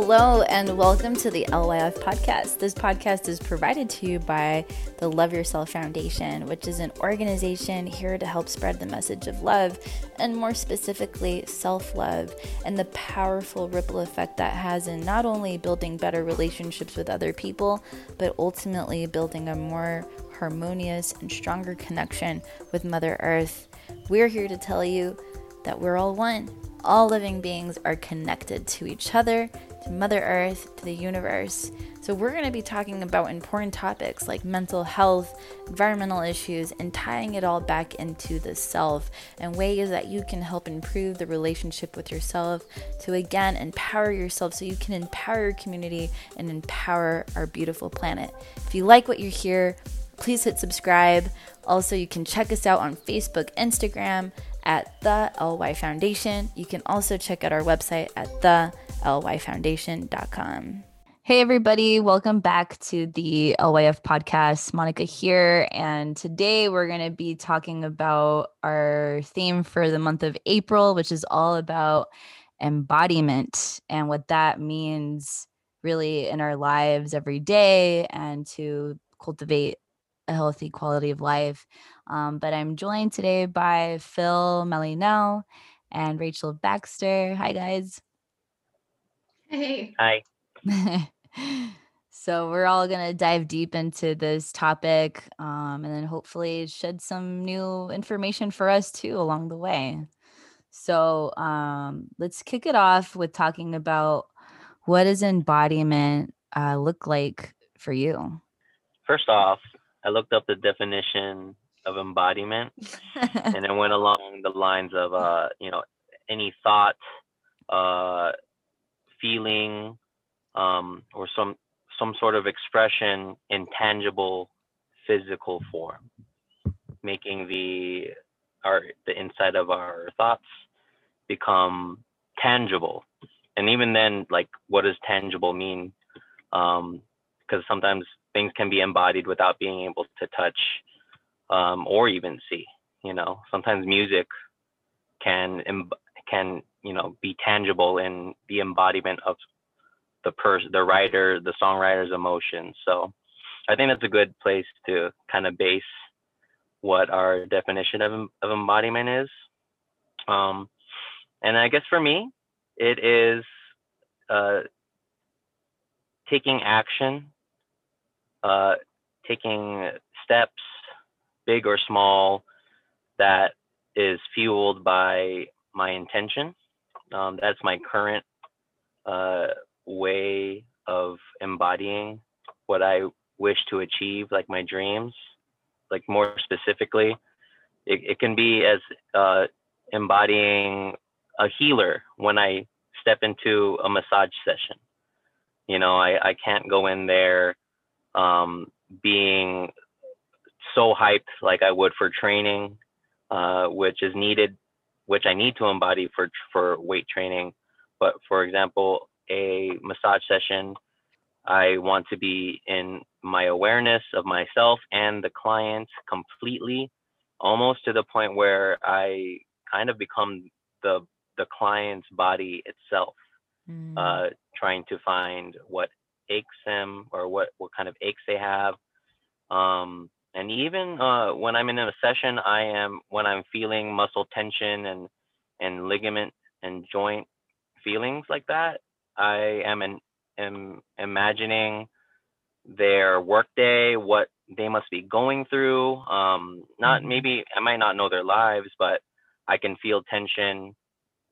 Hello, and welcome to the LYF podcast. This podcast is provided to you by the Love Yourself Foundation, which is an organization here to help spread the message of love and, more specifically, self love and the powerful ripple effect that has in not only building better relationships with other people, but ultimately building a more harmonious and stronger connection with Mother Earth. We're here to tell you that we're all one. All living beings are connected to each other Mother Earth, to the universe. So, we're going to be talking about important topics like mental health, environmental issues, and tying it all back into the self and ways that you can help improve the relationship with yourself to again empower yourself so you can empower your community and empower our beautiful planet. If you like what you hear, please hit subscribe. Also, you can check us out on Facebook, Instagram at the LY Foundation. You can also check out our website at the lyfoundation.com. Hey, everybody, welcome back to the LYF podcast. Monica here. And today we're going to be talking about our theme for the month of April, which is all about embodiment and what that means really in our lives every day and to cultivate a healthy quality of life. Um, but I'm joined today by Fil Malinao and Rachel Baxter. Hi, guys. Hey. Hi. so we're all going to dive deep into this topic um, and then hopefully shed some new information for us too along the way. So um, let's kick it off with talking about what does embodiment uh, look like for you? First off, I looked up the definition of embodiment and it went along the lines of, uh, you know, any thought, uh, feeling um, or some some sort of expression in tangible physical form making the our the inside of our thoughts become tangible. And even then like what does tangible mean? Um because sometimes things can be embodied without being able to touch um or even see you know? Sometimes music can can you know be tangible in the embodiment of the person the writer the songwriter's emotions. So i think that's a good place to kind of base what our definition of, of embodiment is. Um, and i guess for me it is uh, taking action uh, taking steps big or small that is fueled by my intention um, that's my current uh, way of embodying what I wish to achieve, like my dreams. Like more specifically, it, it can be as uh, embodying a healer when I step into a massage session. You know, I, I can't go in there um, being so hyped like I would for training, uh, which is needed which I need to embody for for weight training. But for example, a massage session, I want to be in my awareness of myself and the client completely, almost to the point where I kind of become the the client's body itself, mm. uh, trying to find what aches them or what what kind of aches they have. Um, and even uh, when I'm in a session, I am when I'm feeling muscle tension and and ligament and joint feelings like that, I am an, am imagining their workday, what they must be going through. Um, not mm-hmm. maybe I might not know their lives, but I can feel tension,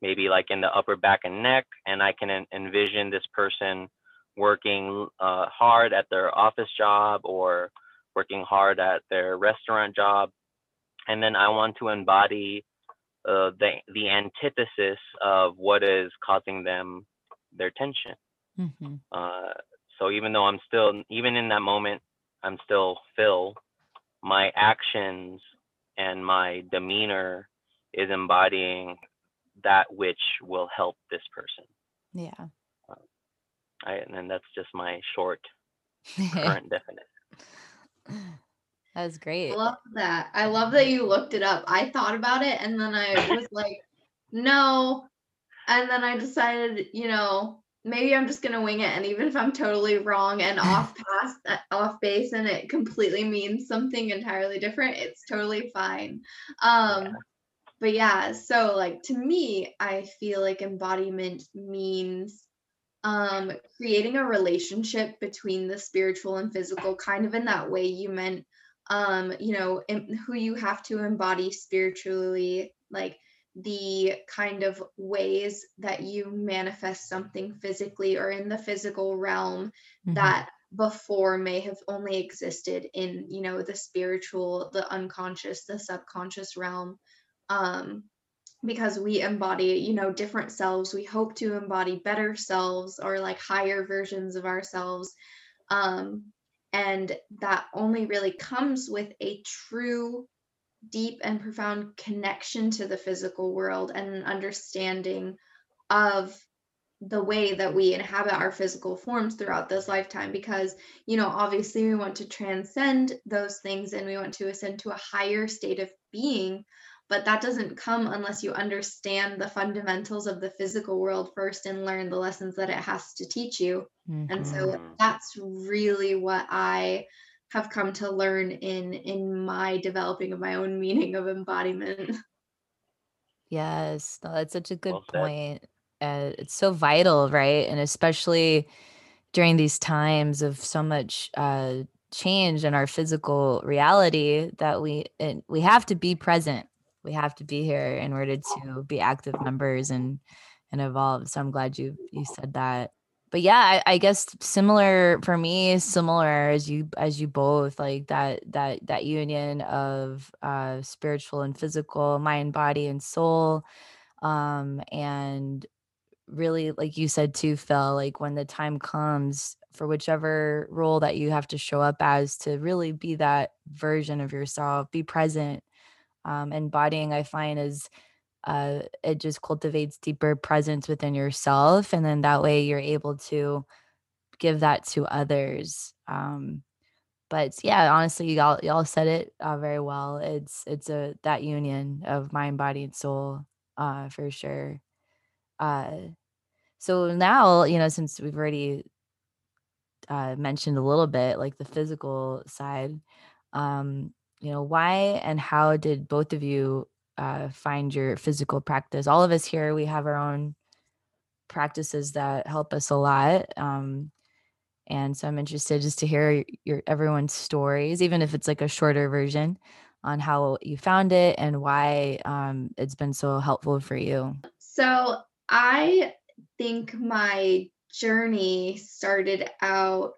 maybe like in the upper back and neck, and I can envision this person working uh, hard at their office job or working hard at their restaurant job. And then I want to embody uh, the the antithesis of what is causing them their tension. Mm-hmm. Uh, so even though I'm still, even in that moment, I'm still Fil. My actions and my demeanor is embodying that which will help this person. Yeah. Uh, I, and that's just my short current definition. That was great. I love that. I love that you looked it up. I thought about it and then I was like, no. And then I decided, you know, maybe I'm just gonna wing it, and even if I'm totally wrong and off past uh, off base, and it completely means something entirely different, it's totally fine. Um, yeah. But yeah, so like to me, I feel like embodiment means um creating a relationship between the spiritual and physical kind of in that way you meant um you know who you have to embody spiritually like the kind of ways that you manifest something physically or in the physical realm mm-hmm. that before may have only existed in you know the spiritual the unconscious the subconscious realm um because we embody you know different selves. We hope to embody better selves or like higher versions of ourselves. Um and that only really comes with a true deep and profound connection to the physical world and an understanding of the way that we inhabit our physical forms throughout this lifetime because you know obviously we want to transcend those things and we want to ascend to a higher state of being but that doesn't come unless you understand the fundamentals of the physical world first and learn the lessons that it has to teach you mm-hmm. and so mm-hmm. that's really what i have come to learn in in my developing of my own meaning of embodiment yes no, that's such a good well point uh, it's so vital right and especially during these times of so much uh, change in our physical reality that we we have to be present we have to be here in order to be active members and and evolve so i'm glad you you said that. But yeah I, I, guess similar for me similar as you as you both like that that that union of uh spiritual and physical mind body and soul um and really like you said too Fil like when the time comes for whichever role that you have to show up as to really be that version of yourself be present um embodying i find is uh, it just cultivates deeper presence within yourself and then that way you're able to give that to others um, but yeah honestly y'all y'all said it uh, very well. It's it's a that union of mind body and soul uh, for sure. Uh, so now you know since we've already uh, mentioned a little bit like the physical side um, you know why and how did both of you uh, find your physical practice. All of us here, we have our own practices that help us a lot. Um, and so I'm interested just to hear your everyone's stories, even if it's like a shorter version on how you found it and why um, it's been so helpful for you. So I think my journey started out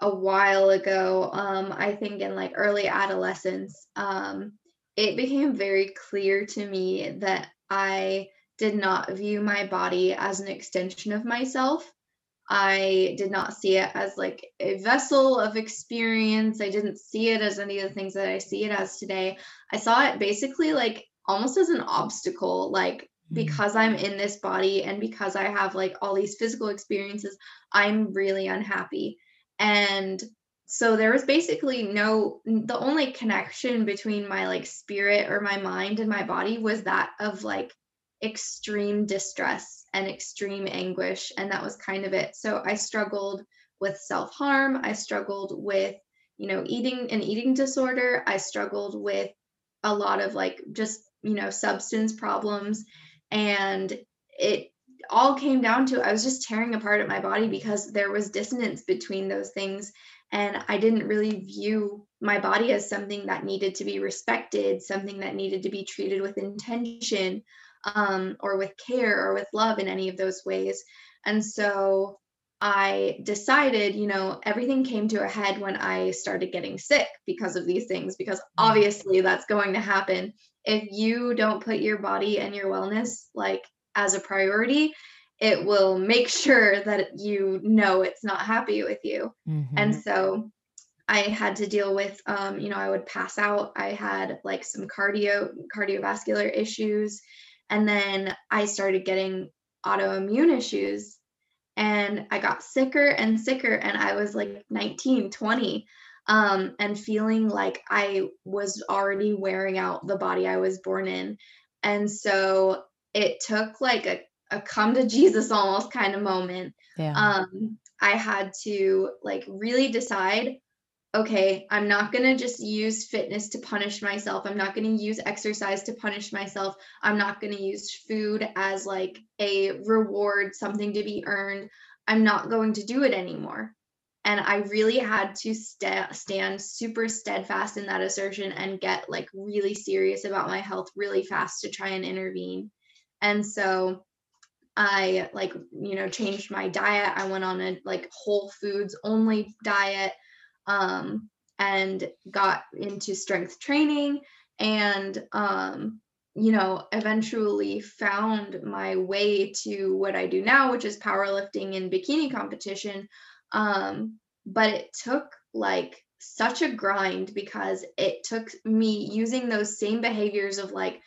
a while ago. Um, I think in like early adolescence. Um, it became very clear to me that I did not view my body as an extension of myself. I did not see it as like a vessel of experience. I didn't see it as any of the things that I see it as today. I saw it basically like almost as an obstacle, like mm. because I'm in this body and because I have like all these physical experiences, I'm really unhappy. And so there was basically no the only connection between my like spirit or my mind and my body was that of like extreme distress and extreme anguish and that was kind of it. So i struggled with self-harm i struggled with you know eating an eating disorder i struggled with a lot of like just you know substance problems and it all came down to i was just tearing apart at my body because there was dissonance between those things and I didn't really view my body as something that needed to be respected, something that needed to be treated with intention um, or with care or with love in any of those ways. And so I decided, you know, everything came to a head when I started getting sick because of these things, because mm. obviously that's going to happen. If you don't put your body and your wellness like as a priority, it will make sure that you know it's not happy with you. Mm-hmm. And so I had to deal with, um, you know, I would pass out. I had like some cardio, cardiovascular issues. And then I started getting autoimmune issues and I got sicker and sicker. And I was like 19, 20, um, and feeling like I was already wearing out the body I was born in. And so it took like a a come to Jesus almost kind of moment. Yeah. Um, I had to like really decide okay, I'm not going to just use fitness to punish myself. I'm not going to use exercise to punish myself. I'm not going to use food as like a reward, something to be earned. I'm not going to do it anymore. And I really had to st- stand super steadfast in that assertion and get like really serious about my health really fast to try and intervene. And so I like, you know, changed my diet. I went on a like whole foods only diet um, and got into strength training and um, you know eventually found my way to what i do now which is powerlifting and bikini competition um, but it took like such a grind because it took me using those same behaviors of like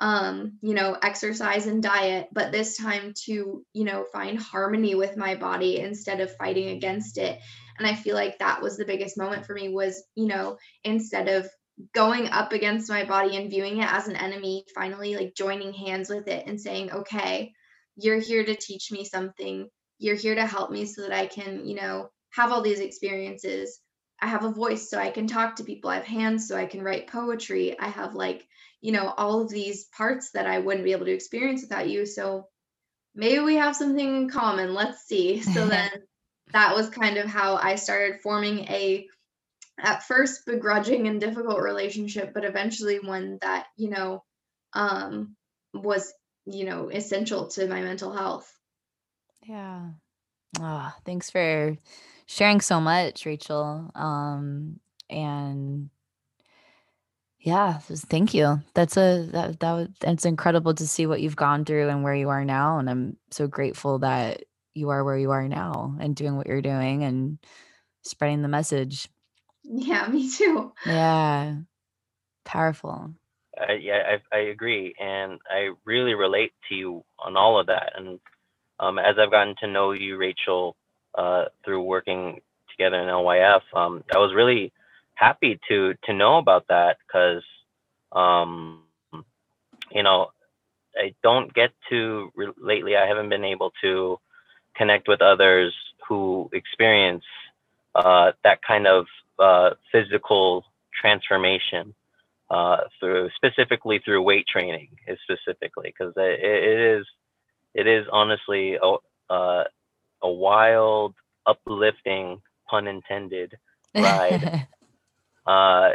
um you know exercise and diet but this time to you know find harmony with my body instead of fighting against it. And i feel like that was the biggest moment for me was you know instead of going up against my body and viewing it as an enemy finally like joining hands with it and saying okay you're here to teach me something. You're here to help me so that i can you know have all these experiences. I have a voice so i can talk to people. I have hands so i can write poetry. I have like you know all of these parts that i wouldn't be able to experience without you. So maybe we have something in common. Let's see. So then that was kind of how i started forming a at first begrudging and difficult relationship but eventually one that you know um was you know essential to my mental health. Yeah. Oh, thanks for sharing so much rachel. Um and yeah, thank you. That's a that that it's incredible to see what you've gone through and where you are now, and I'm so grateful that you are where you are now and doing what you're doing and spreading the message. Yeah, me too. Yeah, powerful. Uh, yeah, I, I agree, and I really relate to you on all of that. And um, as I've gotten to know you, Rachel, uh, through working together in LYF, um, I was really happy to to know about that because um, you know I don't get to re- lately. I haven't been able to connect with others who experience uh, that kind of uh, physical transformation uh, through specifically through weight training, is specifically because it, it is it is honestly a uh, a wild, uplifting, pun intended, ride uh,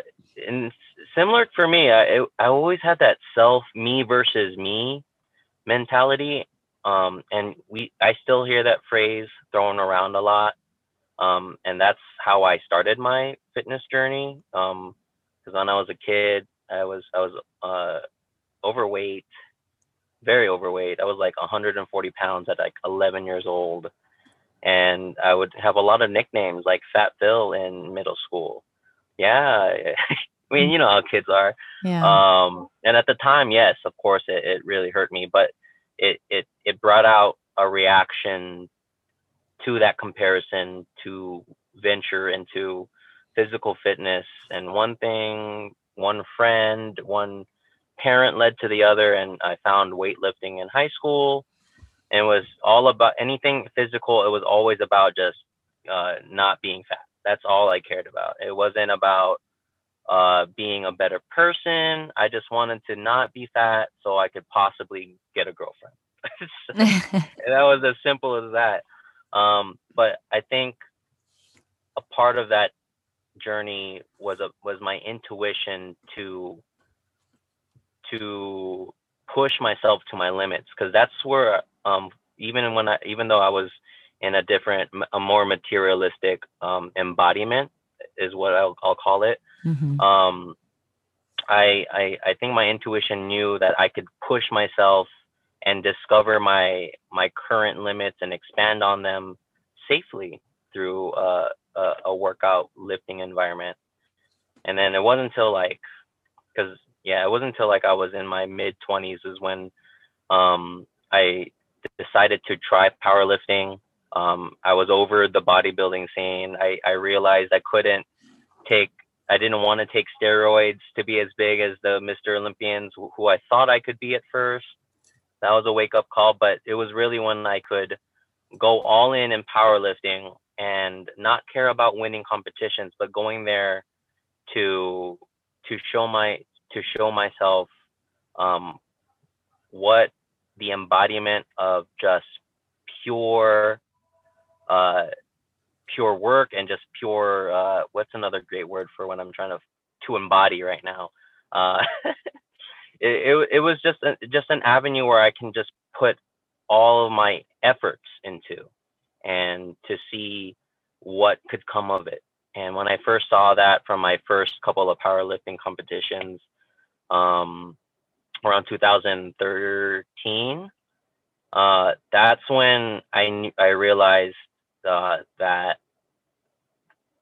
and similar for me, I I always had that self me versus me mentality. Um, and we I still hear that phrase thrown around a lot. Um, and that's how I started my fitness journey. Um, because when I was a kid, I was I was uh overweight, very overweight. I was like 140 pounds at like 11 years old, and I would have a lot of nicknames like Fat Fil in middle school yeah. I mean you know how kids are. Yeah. Um and at the time yes of course it, it really hurt me but it it it brought out a reaction to that comparison to venture into physical fitness. And one thing one friend one parent led to the other and i found weightlifting in high school. And it was all about anything physical it was always about just uh, not being fat that's all I cared about. It wasn't about uh, being a better person. I just wanted to not be fat so I could possibly get a girlfriend. that was as simple as that. Um, but I think a part of that journey was a was my intuition to to push myself to my limits because that's where um, even when I even though I was in a different, a more materialistic um, embodiment is what I'll, I'll call it. Mm-hmm. Um, I, I I think my intuition knew that I could push myself and discover my my current limits and expand on them safely through a, a workout lifting environment. And then it wasn't until like, because yeah, it wasn't until like I was in my mid 20s is when um, I decided to try powerlifting um, I was over the bodybuilding scene. I, I realized I couldn't take, I didn't want to take steroids to be as big as the Mr. Olympians who I thought I could be at first. that was a wake up call, but it was really when I could go all in in powerlifting and not care about winning competitions, but going there to to show my to show myself um, what the embodiment of just pure uh, pure work and just pure uh, what's another great word for when I'm trying to to embody right now. Uh, it, it, it was just a, just an avenue where I can just put all of my efforts into and to see what could come of it. And when I first saw that from my first couple of powerlifting competitions, um, around 2013, uh, that's when I knew, I realized that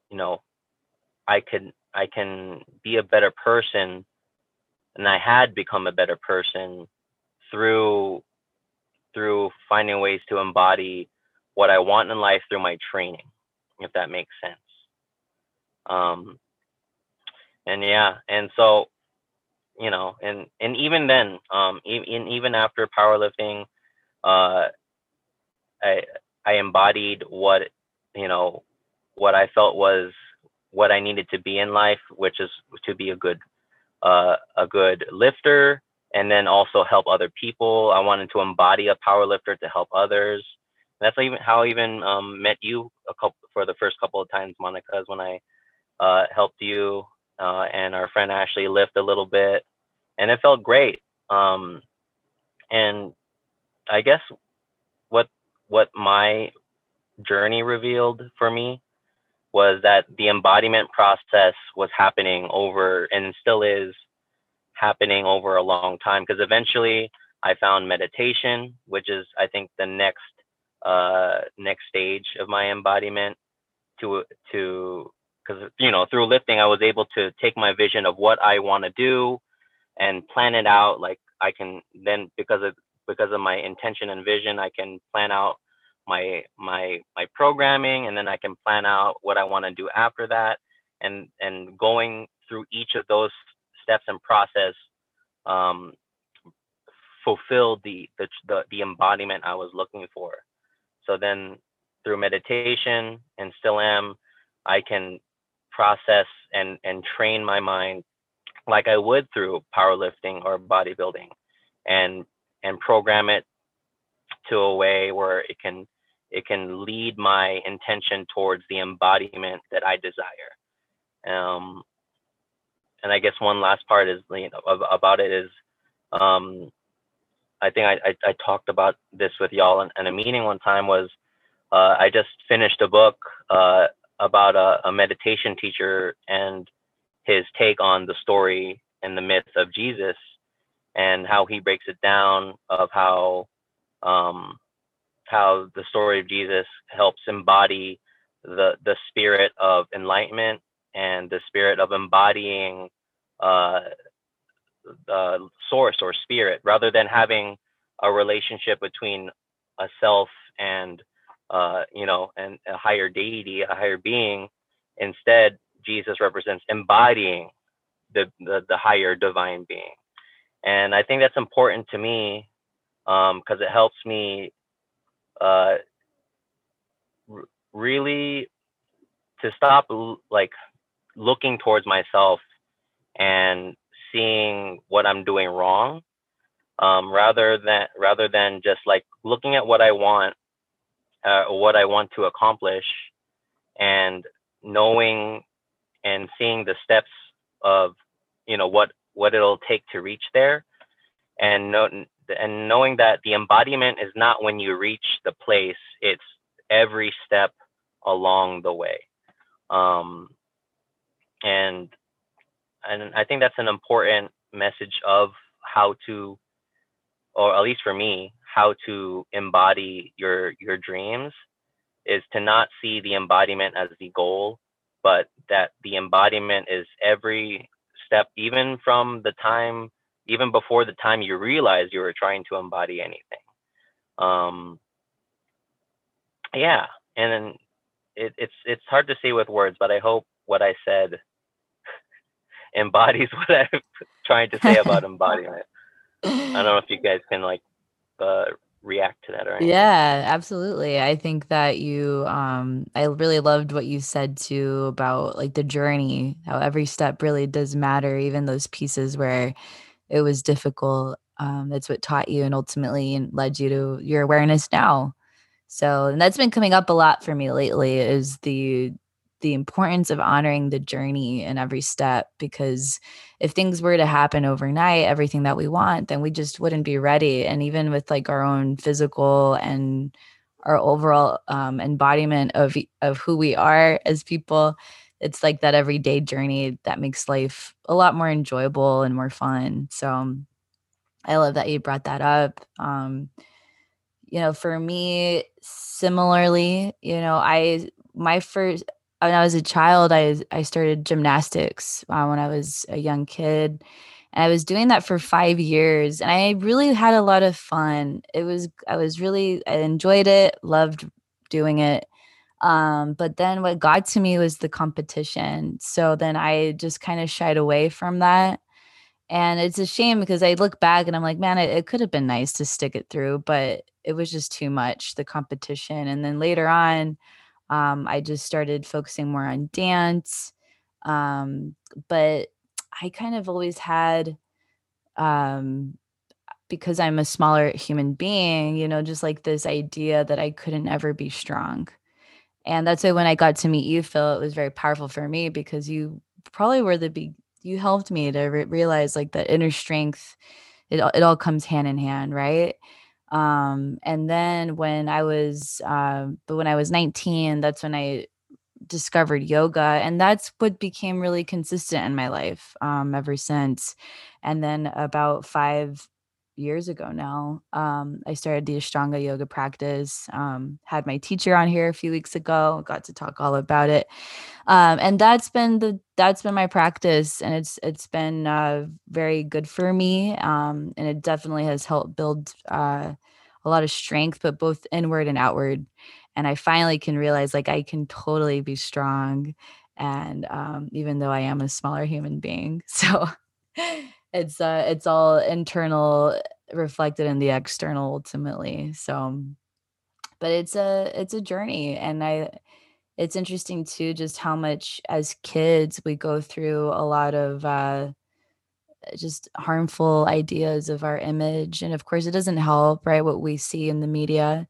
you know I could I can be a better person, and I had become a better person through through finding ways to embody what I want in life through my training, if that makes sense. Um, and yeah, and so you know, and and even then, um, even even after powerlifting, uh, I I embodied what you know what I felt was what I needed to be in life, which is to be a good uh, a good lifter and then also help other people. I wanted to embody a power lifter to help others. That's even how I even um, met you a couple for the first couple of times, Monica, is when I uh, helped you uh, and our friend Ashley lift a little bit, and it felt great. Um, and I guess what my journey revealed for me was that the embodiment process was happening over and still is happening over a long time because eventually I found meditation, which is I think the next uh, next stage of my embodiment to to because you know through lifting I was able to take my vision of what I want to do and plan it out like I can then because of because of my intention and vision I can plan out my my my programming and then I can plan out what I want to do after that and and going through each of those steps and process um, fulfilled the, the the the embodiment I was looking for. So then through meditation and still am, I can process and and train my mind like I would through powerlifting or bodybuilding and and program it to a way where it can it can lead my intention towards the embodiment that I desire. Um, and I guess one last part is you know about it is um, I think I, I, I talked about this with y'all in, in a meeting one time was uh, I just finished a book uh, about a, a meditation teacher and his take on the story and the myth of Jesus and how he breaks it down of how um, how the story of Jesus helps embody the the spirit of enlightenment and the spirit of embodying uh, the source or spirit rather than having a relationship between a self and uh, you know and a higher deity a higher being. Instead jesus represents embodying the, the, the higher divine being and i think that's important to me because um, it helps me uh, r- really to stop like looking towards myself and seeing what I'm doing wrong um, rather than rather than just like looking at what I want uh, what I want to accomplish and knowing and seeing the steps of you know what what it'll take to reach there. And know, and knowing that the embodiment is not when you reach the place it's every step along the way. Um, and and i think that's an important message of how to or at least for me how to embody your your dreams is to not see the embodiment as the goal but that the embodiment is every step even from the time even before the time you realize you were trying to embody anything. Um, yeah, and then it, it's it's hard to say with words, but I hope what I said embodies what I'm trying to say about embodiment. I don't know if you guys can like uh, react to that or anything. Yeah, absolutely. I think that you um I really loved what you said too about like the journey, how every step really does matter, even those pieces where it was difficult. Um, that's what taught you and ultimately and led you to your awareness now. So, and that's been coming up a lot for me lately is the the importance of honoring the journey in every step because if things were to happen overnight everything that we want then we just wouldn't be ready. And even with like our own physical and our overall um, embodiment of of who we are as people it's like that everyday journey that makes life a lot more enjoyable and more fun. So i love that you brought that up. Um, you know for me similarly you know i my first when I was a child, I I started gymnastics uh, when I was a young kid, and I was doing that for five years, and I really had a lot of fun. It was I was really I enjoyed it, loved doing it. Um, but then what got to me was the competition. So then I just kind of shied away from that. And it's a shame because I look back and I'm like, man, it, it could have been nice to stick it through, but it was just too much, the competition. And then later on, um, I just started focusing more on dance. Um, but I kind of always had, um, because I'm a smaller human being, you know, just like this idea that I couldn't ever be strong. And that's why when I got to meet you, Fil, it was very powerful for me because you probably were the big, you helped me to re- realize like that inner strength, it, it all comes hand in hand, right? Um, and then when I was, um, but when I was 19, that's when I discovered yoga, and that's what became really consistent in my life um, ever since. And then about five years ago now, um, I started the Ashtanga yoga practice. Um, had my teacher on here a few weeks ago. Got to talk all about it, um, and that's been the that's been my practice, and it's it's been uh, very good for me, um, and it definitely has helped build uh, a lot of strength, but both inward and outward. And I finally can realize like I can totally be strong, and um, even though I am a smaller human being, so it's uh it's all internal reflected in the external ultimately so but it's a it's a journey and i it's interesting too just how much as kids we go through a lot of uh just harmful ideas of our image and of course it doesn't help right what we see in the media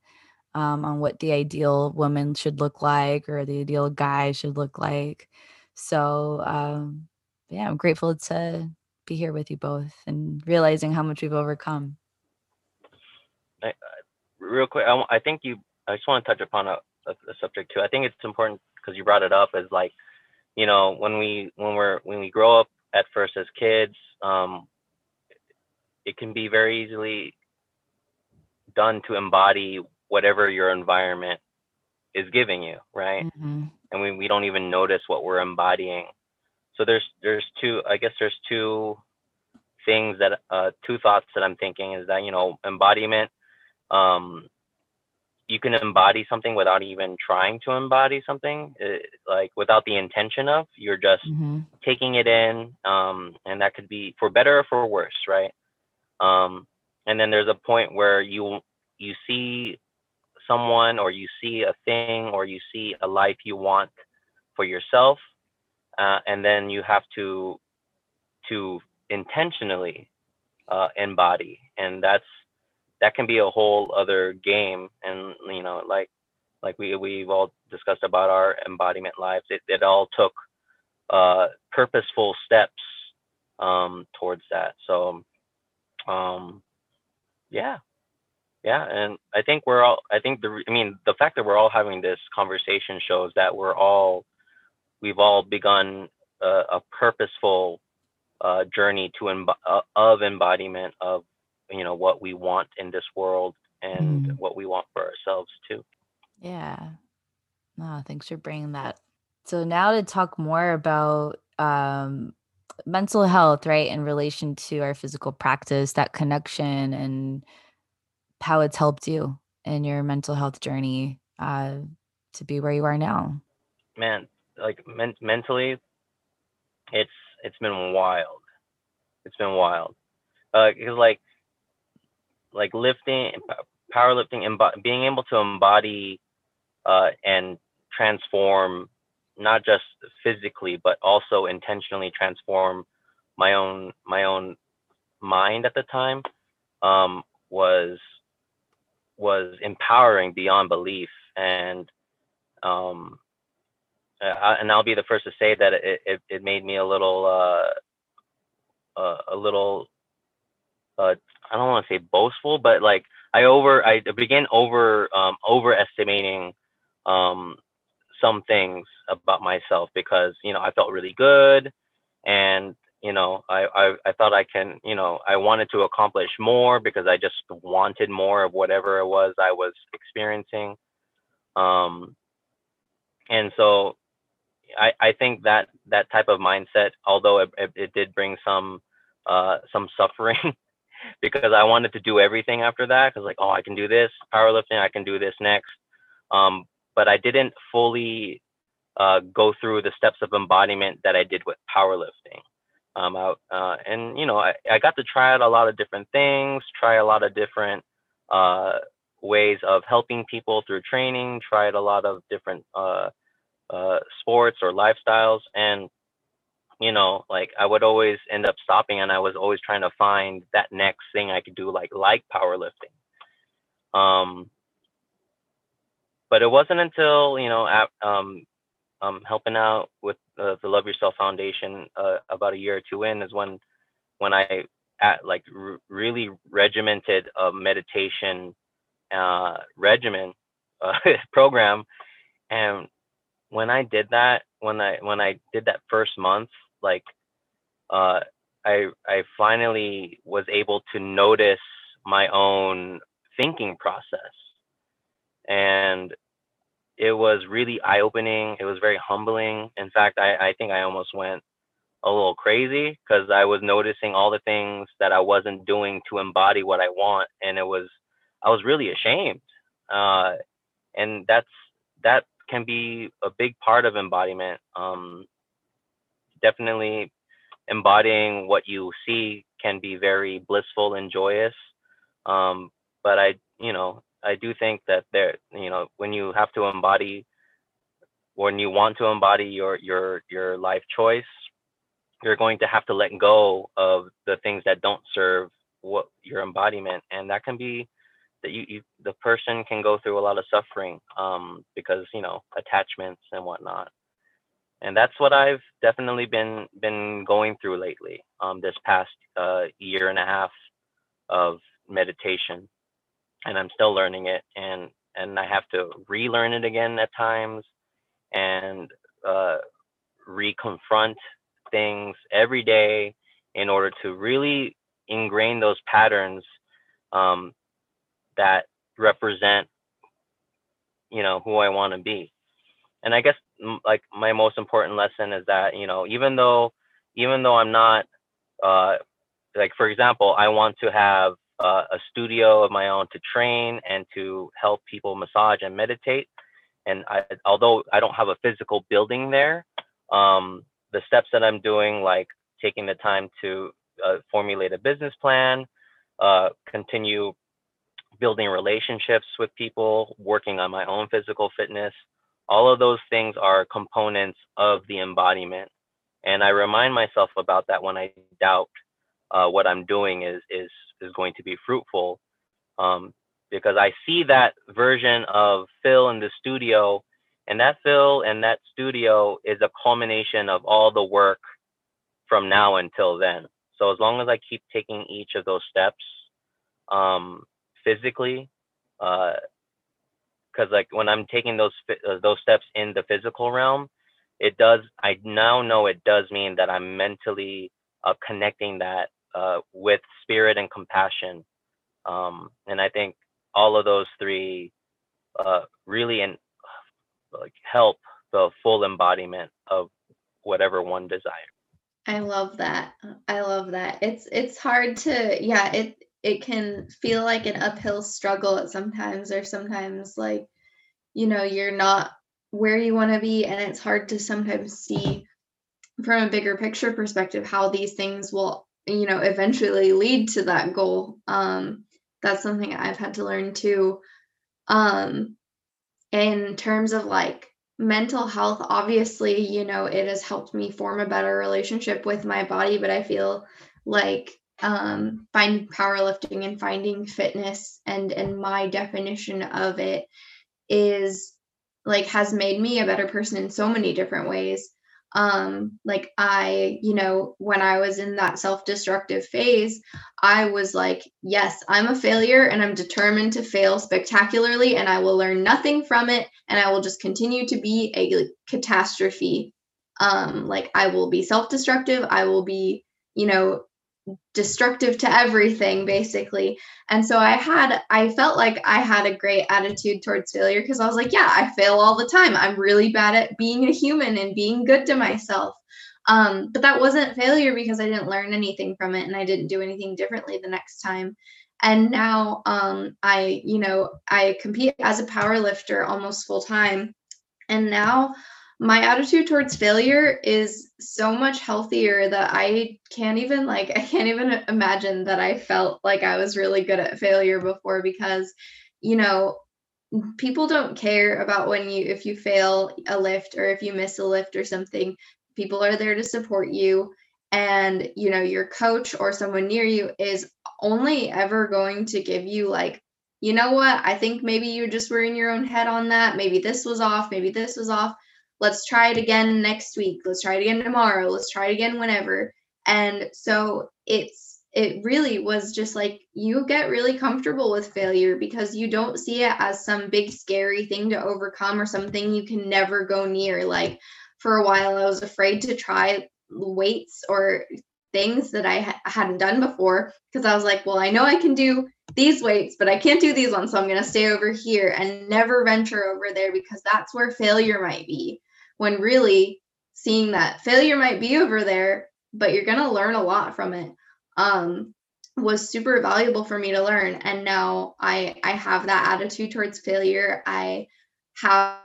um, on what the ideal woman should look like or the ideal guy should look like so um, yeah i'm grateful to be here with you both and realizing how much we've overcome. I, real quick, I, I think you. I just want to touch upon a, a, a subject too. I think it's important because you brought it up as like, you know, when we when we're when we grow up at first as kids, um, it can be very easily done to embody whatever your environment is giving you, right? Mm-hmm. And we, we don't even notice what we're embodying so there's there's two i guess there's two things that uh two thoughts that i'm thinking is that you know embodiment um you can embody something without even trying to embody something it, uh, like without the intention of you're just mm-hmm. taking it in um and that could be for better or for worse right um and then there's a point where you you see someone or you see a thing or you see a life you want for yourself uh, and then you have to to intentionally uh, embody, and that's that can be a whole other game. And you know, like like we we've all discussed about our embodiment lives, it it all took uh, purposeful steps um, towards that. So, um, yeah, yeah, and I think we're all. I think the. I mean, the fact that we're all having this conversation shows that we're all we've all begun a, a purposeful uh, journey to emb- uh, of embodiment of you know what we want in this world and mm. what we want for ourselves too. Yeah. Oh, thanks for bringing that. So now to talk more about um, mental health, right, in relation to our physical practice, that connection, and how it's helped you in your mental health journey uh, to be where you are now. Man, like men- mentally, it's it's been wild. It's been wild. Uh, because like like lifting, powerlifting, and being able to embody uh, and transform not just physically but also intentionally transform my own my own mind at the time um, was was empowering beyond belief and um, uh, and I'll be the first to say that it, it, it made me a little uh, uh, a little uh, I don't want to say boastful, but like I over I began over um, overestimating um, some things about myself because you know I felt really good and you know I, I I thought I can you know I wanted to accomplish more because I just wanted more of whatever it was I was experiencing. Um and so I I think that that type of mindset although it, it, it did bring some uh some suffering because I wanted to do everything after that because like oh I can do this powerlifting I can do this next um but I didn't fully uh, go through the steps of embodiment that I did with powerlifting. Um, I, uh, and you know, I, I got to try out a lot of different things, try a lot of different uh, ways of helping people through training, tried a lot of different uh, uh, sports or lifestyles, and you know, like I would always end up stopping, and I was always trying to find that next thing I could do, like like powerlifting. Um, but it wasn't until you know at, um, um, helping out with uh, the Love Yourself Foundation uh, about a year or two in is when when I at like r- really regimented a meditation uh, regimen uh, program, and when I did that, when I when I did that first month, like uh, I I finally was able to notice my own thinking process and it was really eye opening. It was very humbling. In fact, I, I think I almost went a little crazy because I was noticing all the things that I wasn't doing to embody what I want, and it was I was really ashamed. Uh, and that's that can be a big part of embodiment. Um, definitely embodying what you see can be very blissful and joyous. Um, but I, you know, I do think that there, you know, when you have to embody, when you want to embody your your your life choice, you're going to have to let go of the things that don't serve what your embodiment, and that can be that you, you the person can go through a lot of suffering um, because you know attachments and whatnot and that's what I've definitely been been going through lately. Um, this past uh, year and a half of meditation, and I'm still learning it and and I have to relearn it again at times and uh, reconfront things every day in order to really ingrain those patterns um, that represent you know who I want to be. And I guess like my most important lesson is that you know even though even though I'm not uh, like for example I want to have uh, a studio of my own to train and to help people massage and meditate. And I, although I don't have a physical building there, um, the steps that I'm doing, like taking the time to uh, formulate a business plan, uh, continue building relationships with people, working on my own physical fitness, all of those things are components of the embodiment. And I remind myself about that when I doubt uh, what I'm doing is is is going to be fruitful um, because I see that version of Fil in the studio, and that Fil and that studio is a culmination of all the work from now until then. So as long as I keep taking each of those steps um, physically, because uh, like when I'm taking those uh, those steps in the physical realm, it does. I now know it does mean that I'm mentally uh, connecting that uh, with spirit and compassion. Um, and I think all of those three uh, really in, like help the full embodiment of whatever one desires. I love that. I love that. It's it's hard to yeah, it it can feel like an uphill struggle at sometimes or sometimes like you know, you're not where you want to be and it's hard to sometimes see from a bigger picture perspective how these things will you know eventually lead to that goal um that's something I've had to learn too. Um, in terms of like mental health, obviously, you know, it has helped me form a better relationship with my body, but I feel like um, finding powerlifting and finding fitness and and my definition of it is like has made me a better person in so many different ways. Um like i you know when i was in that self-destructive phase i was like yes i'm a failure and i'm determined to fail spectacularly and i will learn nothing from it and i will just continue to be a catastrophe. Um like i will be self-destructive i will be you know destructive to everything basically. And so i had i felt like i had a great attitude towards failure because i was like yeah i fail all the time. I'm really bad at being a human and being good to myself. Um, but that wasn't failure because i didn't learn anything from it and i didn't do anything differently the next time. And now um, i you know i compete as a power lifter almost full time. And now my attitude towards failure is so much healthier that I can't even like I can't even imagine that I felt like I was really good at failure before because you know people don't care about when you if you fail a lift or if you miss a lift or something. People are there to support you. And you know your coach or someone near you is only ever going to give you like you know what? I think maybe you just were in your own head on that. Maybe this was off. Maybe this was off let's try it again next week. Let's try it again tomorrow. Let's try it again whenever. And so it's it really was just like you get really comfortable with failure because you don't see it as some big scary thing to overcome or something you can never go near. Like for a while i was afraid to try weights or things that I ha- hadn't done before because I was like, well, I know I can do these weights, but I can't do these ones. So I'm going to stay over here and never venture over there because that's where failure might be when really seeing that failure might be over there, but you're going to learn a lot from it. Um, was super valuable for me to learn and now i i have that attitude towards failure i have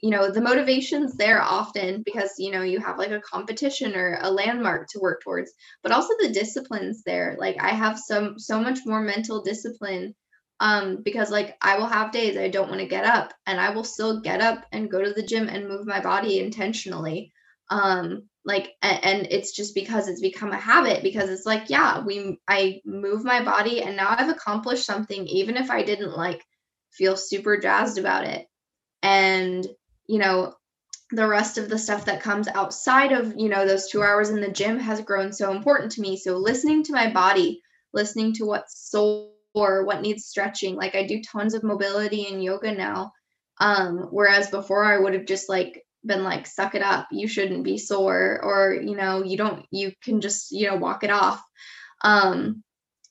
you know the motivations there often because you know you have like a competition or a landmark to work towards but also the disciplines there like i have some so much more mental discipline um, because like I will have days I don't want to get up and I will still get up and go to the gym and move my body intentionally. Um, like and, and it's just because it's become a habit because it's like yeah we I move my body and now I've accomplished something even if I didn't like feel super jazzed about it and you know the rest of the stuff that comes outside of you know those two hours in the gym has grown so important to me so listening to my body listening to what's so or what needs stretching. Like I do tons of mobility and yoga now. Um, whereas before I would have just like been like, suck it up, you shouldn't be sore, or you know, you don't you can just, you know, walk it off. Um,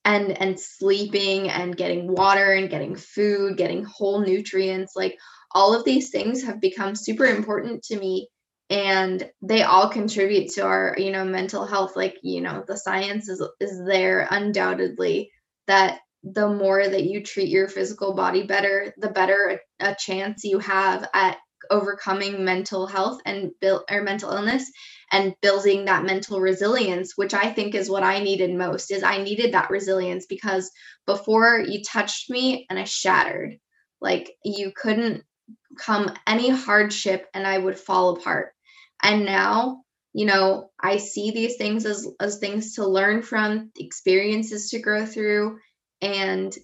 and and sleeping and getting water and getting food, getting whole nutrients, like all of these things have become super important to me and they all contribute to our you know mental health like you know the science is is there undoubtedly that the more that you treat your physical body better, the better a, a chance you have at overcoming mental health and build or mental illness and building that mental resilience which i think is what i needed most is i needed that resilience because before you touched me and i shattered. Like you couldn't come any hardship and i would fall apart. And now you know i see these things as as things to learn from experiences to grow through and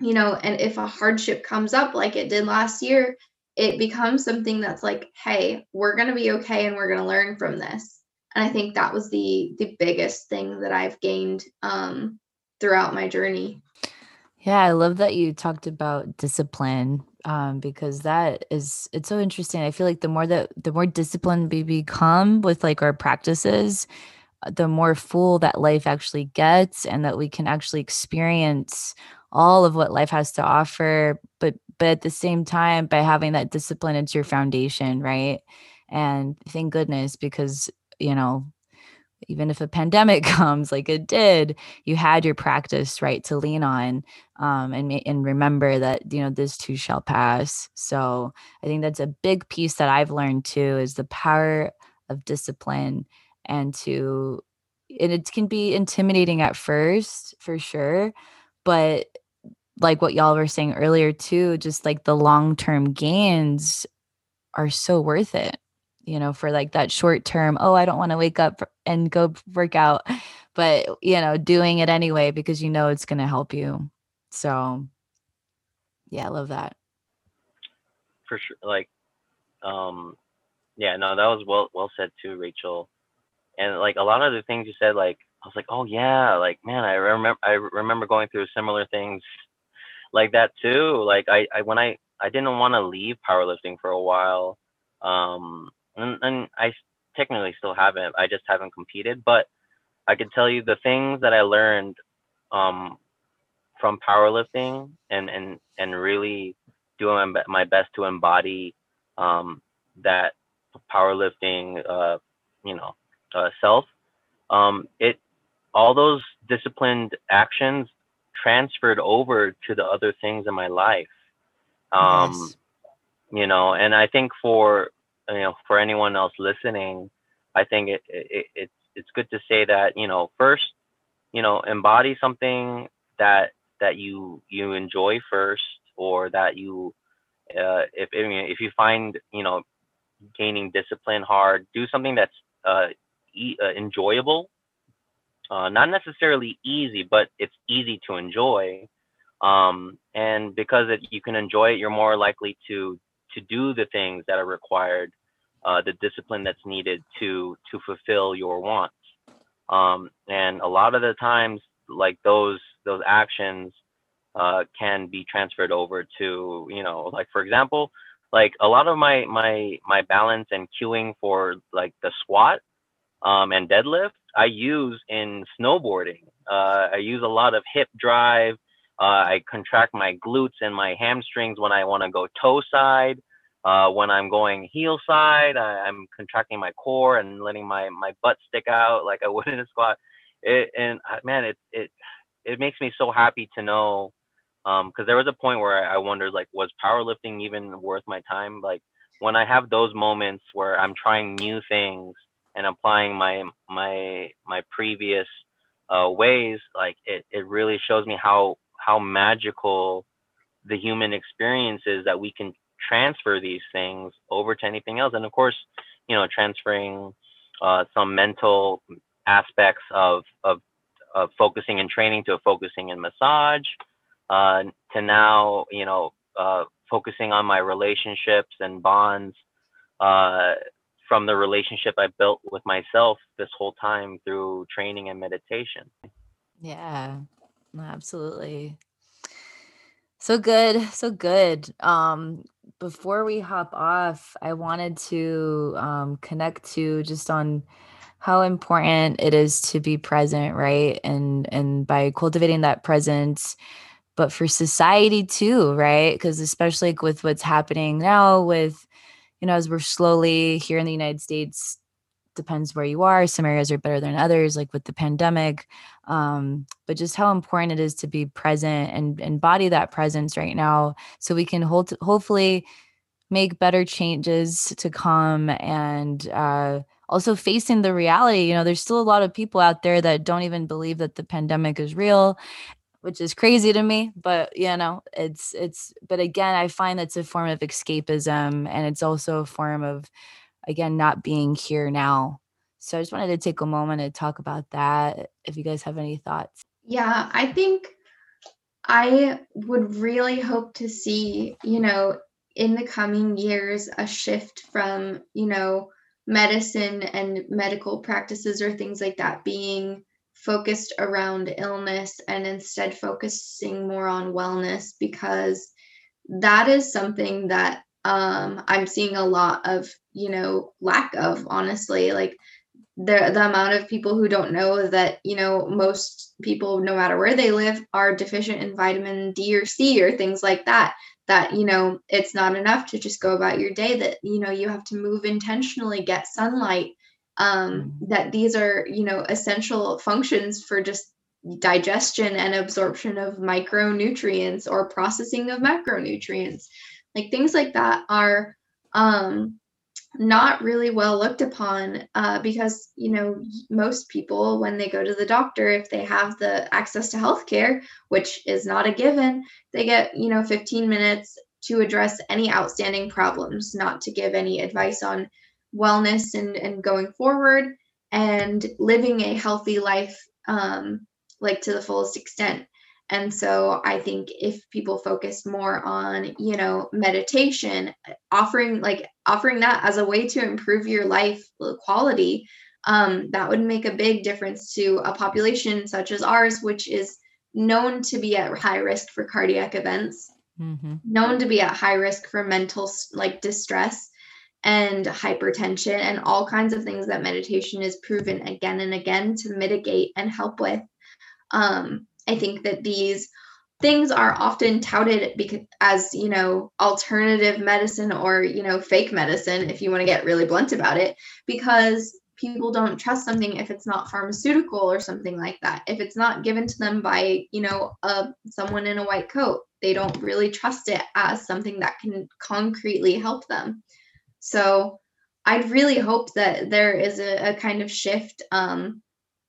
you know and if a hardship comes up like it did last year it becomes something that's like hey we're going to be okay and we're going to learn from this. And i think that was the the biggest thing that i've gained um throughout my journey. Yeah i love that you talked about discipline um, because that is it's so interesting. I feel like the more that the more disciplined we become with like our practices the more full that life actually gets and that we can actually experience all of what life has to offer but but at the same time by having that discipline it's your foundation right? And thank goodness because you know even if a pandemic comes like it did you had your practice right to lean on um, and and remember that you know this too shall pass. So i think that's a big piece that i've learned too is the power of discipline and to and it can be intimidating at first for sure but like what y'all were saying earlier too, just like the long-term gains are so worth it. You know, for like that short term, oh, I don't want to wake up and go work out, but you know, doing it anyway because you know it's going to help you. So, yeah, I love that. For sure. Like, um, yeah, no, that was well well said too, Rachel. And like a lot of the things you said, like I was like, oh yeah, like man, I remember I remember going through similar things like that too. Like I, I when I I didn't want to leave powerlifting for a while, um, and, and I technically still haven't. I just haven't competed, but I can tell you the things that I learned um, from powerlifting and and and really doing my best to embody um, that powerlifting, uh, you know, uh, self. Um, it all those disciplined actions transferred over to the other things in my life. Um, yes. You know, and I think for you know for anyone else listening, I think it, it it's it's good to say that you know first, you know, embody something that that you you enjoy first, or that you uh, if if you find you know gaining discipline hard, do something that's uh, e- uh, enjoyable. Uh, not necessarily easy, but it's easy to enjoy. Um, and because it, you can enjoy it, you're more likely to to do the things that are required, uh, the discipline that's needed to to fulfill your wants. Um, and a lot of the times, like those those actions uh, can be transferred over to you know, like for example, like a lot of my my my balance and cueing for like the squat um, and deadlift I use in snowboarding. Uh, I use a lot of hip drive. Uh, I contract my glutes and my hamstrings when I want to go toe side. Uh, when I'm going heel side, I, am contracting my core and letting my, my butt stick out like I would in a squat. It, and uh, man, it it it makes me so happy to know because um, there was a point where I wondered like, was powerlifting even worth my time? Like when I have those moments where I'm trying new things and applying my my my previous uh, ways, like it, it really shows me how how magical the human experience is that we can transfer these things over to anything else. And of course, you know, transferring uh, some mental aspects of, of, of focusing and training to focusing in massage, uh, to now, you know, uh, focusing on my relationships and bonds uh, from the relationship I built with myself this whole time through training and meditation. Yeah, absolutely. So good, so good. Um, before we hop off, I wanted to um, connect to just on how important it is to be present, right? And and by cultivating that presence, but for society too, right? Because especially with what's happening now with you know, as we're slowly here in the United States, depends where you are. Some areas are better than others, like with the pandemic. Um, but just how important it is to be present and embody that presence right now so we can hold, hopefully make better changes to come and uh, also facing the reality. You know, there's still a lot of people out there that don't even believe that the pandemic is real which is crazy to me but you know it's it's but again i find that's a form of escapism and it's also a form of again not being here now. So i just wanted to take a moment to talk about that if you guys have any thoughts. Yeah i think i would really hope to see you know in the coming years a shift from you know medicine and medical practices or things like that being focused around illness and instead focusing more on wellness because that is something that um, I'm seeing a lot of, you know, lack of, honestly. Like the, the amount of people who don't know that, you know, most people, no matter where they live, are deficient in vitamin D or C or things like that. That, you know, it's not enough to just go about your day, that, you know, you have to move intentionally, get sunlight, um, mm-hmm. that these are you know essential functions for just digestion and absorption of micronutrients or processing of macronutrients like things like that are um, not really well looked upon uh, because you know most people when they go to the doctor if they have the access to healthcare which is not a given they get you know 15 minutes to address any outstanding problems not to give any advice on wellness and, and going forward and living a healthy life um, like to the fullest extent and so I think if people focused more on, you know, meditation, offering like offering that as a way to improve your life quality, um, that would make a big difference to a population such as ours, which is known to be at high risk for cardiac events, mm-hmm. known to be at high risk for mental like distress and hypertension and all kinds of things that meditation is proven again and again to mitigate and help with. Um, I think that these things are often touted because as you know alternative medicine or you know fake medicine if you want to get really blunt about it because people don't trust something if it's not pharmaceutical or something like that if it's not given to them by you know a someone in a white coat they don't really trust it as something that can concretely help them so i'd really hope that there is a, a kind of shift um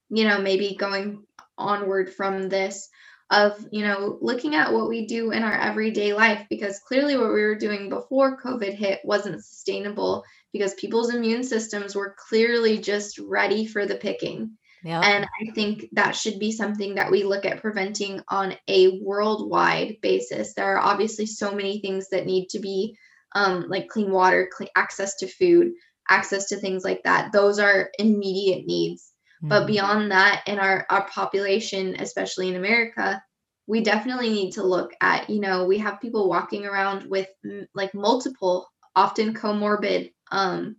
you know maybe going onward from this of you know looking at what we do in our everyday life because clearly what we were doing before covid hit wasn't sustainable because people's immune systems were clearly just ready for the picking yeah. and i think that should be something that we look at preventing on a worldwide basis there are obviously so many things that need to be um, like clean water clean access to food access to things like that those are immediate needs but mm-hmm. beyond that, in our, our population, especially in America, we definitely need to look at, you know, we have people walking around with m- like multiple, often comorbid, um,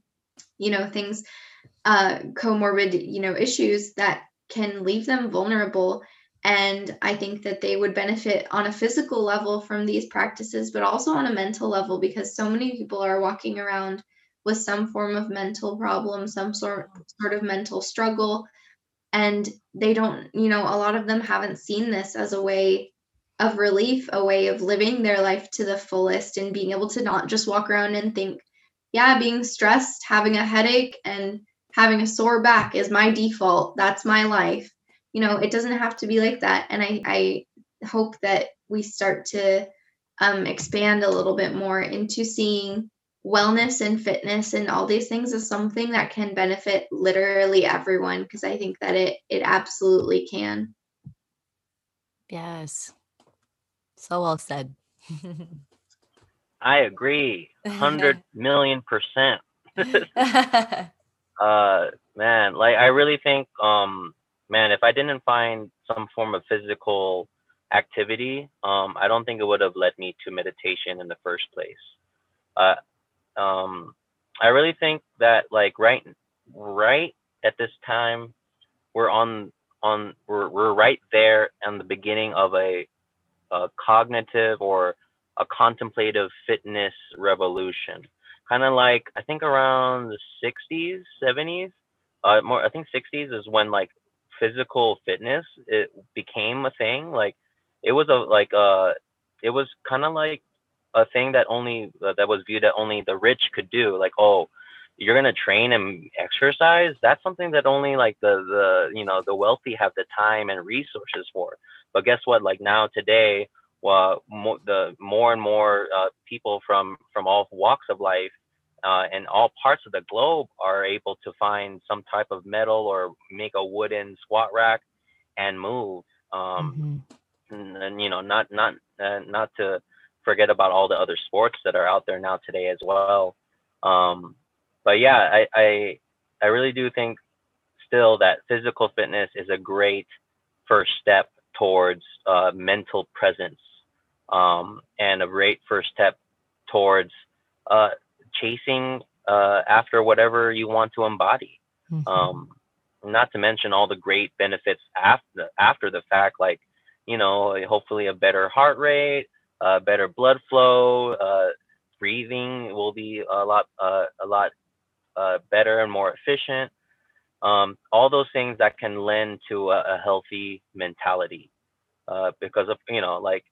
you know, things, uh, comorbid, you know, issues that can leave them vulnerable. And I think that they would benefit on a physical level from these practices, but also on a mental level because so many people are walking around with some form of mental problem, some sort sort of mental struggle, and they don't, you know, a lot of them haven't seen this as a way of relief, a way of living their life to the fullest and being able to not just walk around and think, yeah, being stressed, having a headache and having a sore back is my default. That's my life. You know, it doesn't have to be like that. And I, I hope that we start to um, expand a little bit more into seeing wellness and fitness and all these things as something that can benefit literally everyone because I think that it it absolutely can. Yes. So well said. I agree. 100 million percent. uh man, like I really think um man, if I didn't find some form of physical activity, um I don't think it would have led me to meditation in the first place. Uh um, I really think that like right right at this time we're on on we're, we're right there in the beginning of a, a cognitive or a contemplative fitness revolution kind of like i think around the 60s 70s uh more i think 60s is when like physical fitness it became a thing like it was a like uh it was kind of like a thing that only uh, that was viewed that only the rich could do like oh you're gonna train and exercise? That's something that only like the the you know the wealthy have the time and resources for. But guess what? Like now today well mo- the more and more uh, people from from all walks of life uh, and all parts of the globe are able to find some type of metal or make a wooden squat rack and move um, mm-hmm. and, and, you know not not uh, not to forget about all the other sports that are out there now today as well. Um, but yeah, I, I I really do think still that physical fitness is a great first step towards uh, mental presence um, and a great first step towards uh, chasing uh, after whatever you want to embody. Mm-hmm. Um, not to mention all the great benefits after after the fact, like you know, hopefully a better heart rate, uh, better blood flow, uh, breathing will be a lot uh, a lot uh, better and more efficient. Um, all those things that can lend to a, a healthy mentality, uh, because of you know like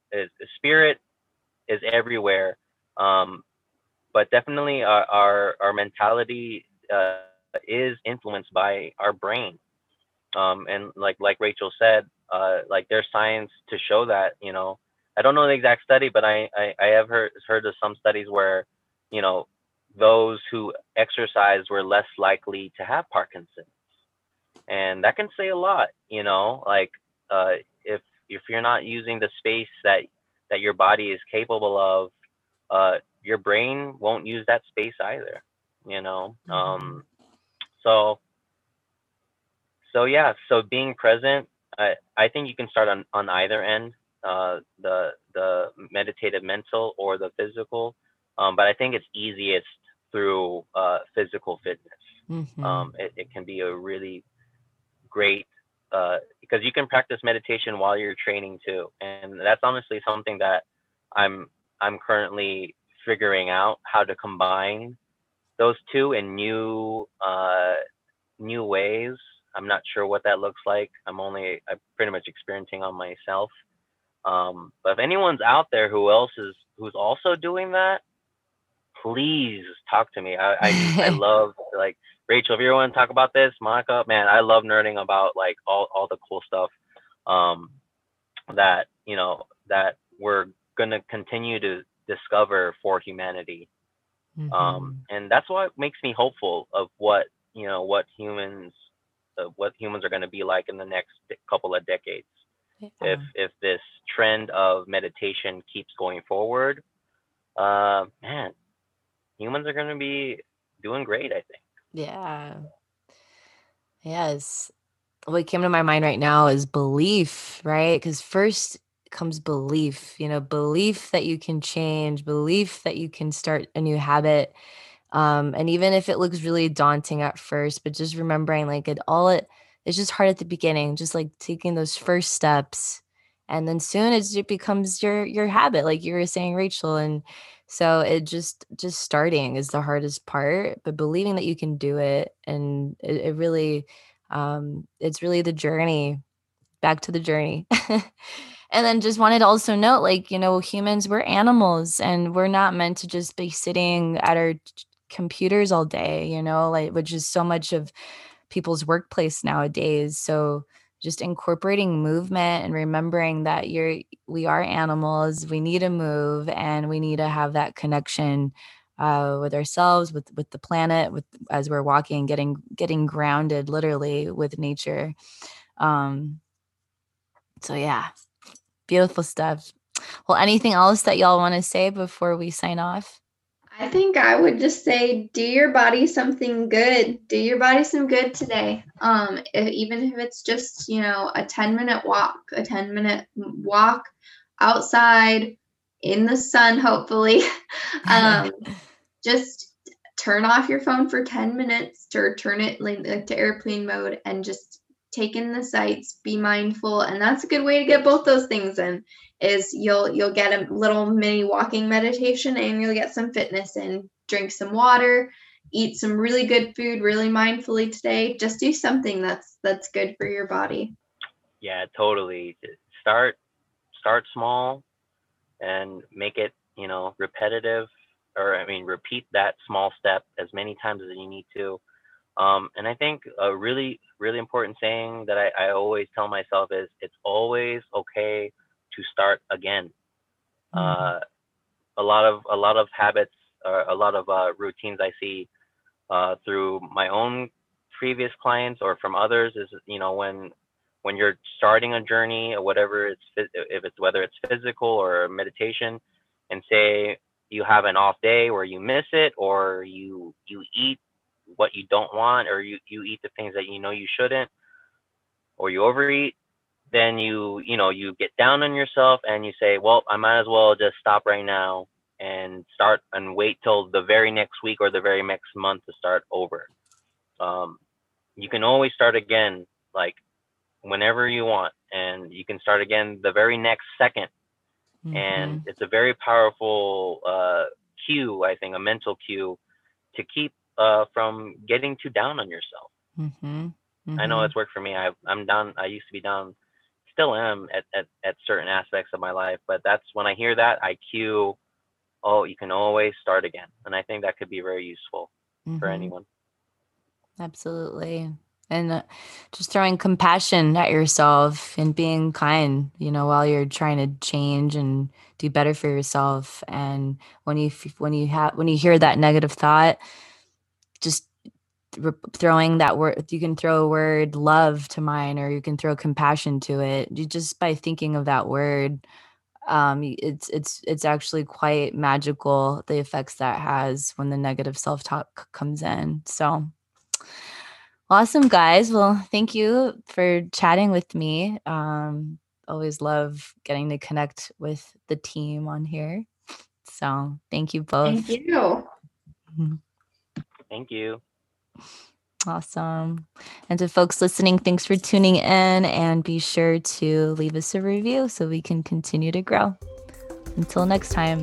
spirit is everywhere, um, but definitely our our, our mentality uh, is influenced by our brain. Um, and like like Rachel said, uh, like there's science to show that you know I don't know the exact study, but I, I, I have heard heard of some studies where, you know, those who exercise were less likely to have Parkinson's, and that can say a lot. You know, like uh, if if you're not using the space that that your body is capable of, uh, your brain won't use that space either. You know, mm-hmm. um, so so yeah, so being present, I I think you can start on on either end uh, the the meditative mental or the physical. Um, but I think it's easiest through uh, physical fitness. Mm-hmm. Um, it, it, can be a really great uh, because you can practice meditation while you're training too, and that's honestly something that I'm I'm currently figuring out how to combine those two in new uh, new ways. I'm not sure what that looks like. I'm only I'm pretty much experiencing on myself. Um, but if anyone's out there who else is who's also doing that, please talk to me. I I, I love like Rachel. If you want to talk about this, Monica, man, I love nerding about like all all the cool stuff um, that you know that we're gonna continue to discover for humanity. Mm-hmm. Um, and that's what makes me hopeful of what you know what humans uh, what humans are going to be like in the next couple of decades yeah. if if this trend of meditation keeps going forward uh man humans are going to be doing great i think yeah yes what came to my mind right now is belief right because first comes belief you know belief that you can change belief that you can start a new habit um and even if it looks really daunting at first but just remembering like it all it it's just hard at the beginning, just like taking those first steps. And then soon it becomes your your habit, like you were saying, Rachel. And so it just just starting is the hardest part, but believing that you can do it. And it, it really um it's really the journey back to the journey. and then just wanted to also note like you know humans we're animals and we're not meant to just be sitting at our computers all day you know like which is so much of people's workplace nowadays. So just incorporating movement and remembering that you're we are animals, we need to move and we need to have that connection uh, with ourselves, with with the planet, with as we're walking, getting getting grounded literally with nature. Um, so yeah, beautiful stuff. Well, anything else that y'all want to say before we sign off? I think I would just say do your body something good. Do your body some good today. Um, if, even if it's just, you know, a 10 minute walk, a 10 minute walk outside in the sun, hopefully. um, just turn off your phone for 10 minutes or turn it like to airplane mode and just take in the sights, be mindful. And that's a good way to get both those things in is you'll you'll get a little mini walking meditation and you'll get some fitness in. Drink some water eat some really good food really mindfully today. Just do something that's that's good for your body. Yeah totally. Start start small and make it you know repetitive or i mean repeat that small step as many times as you need to um, and i think a really really important saying that I, I always tell myself is it's always okay to start again. Mm-hmm. Uh, a lot of a lot of habits or a lot of uh, routines I see uh, through my own previous clients or from others is you know when when you're starting a journey or whatever it's if it's whether it's physical or meditation and say you have an off day where you miss it or you you eat what you don't want or you you eat the things that you know you shouldn't or you overeat then you you know you get down on yourself and you say well i might as well just stop right now and start and wait till the very next week or the very next month to start over um, you can always start again like whenever you want and you can start again the very next 2nd mm-hmm. and it's a very powerful uh, cue i think a mental cue to keep uh, from getting too down on yourself mm-hmm. Mm-hmm. i know mm-hmm. it's worked for me I, i'm down i used to be down still am at, at, at certain aspects of my life. But that's when I hear that, I cue, oh, you can always start again. And I think that could be very useful mm-hmm. for anyone. Absolutely. And uh, just throwing compassion at yourself and being kind, you know, while you're trying to change and do better for yourself. And when you when you have when you hear that negative thought, just throwing that word you can throw a word love to mine or you can throw compassion to it you just by thinking of that word um it's it's it's actually quite magical the effects that has when the negative self-talk comes in. So awesome guys. Well thank you for chatting with me. Um always love getting to connect with the team on here. So thank you both. Thank you thank you Awesome. And to folks listening, thanks for tuning in and be sure to leave us a review so we can continue to grow. Until next time.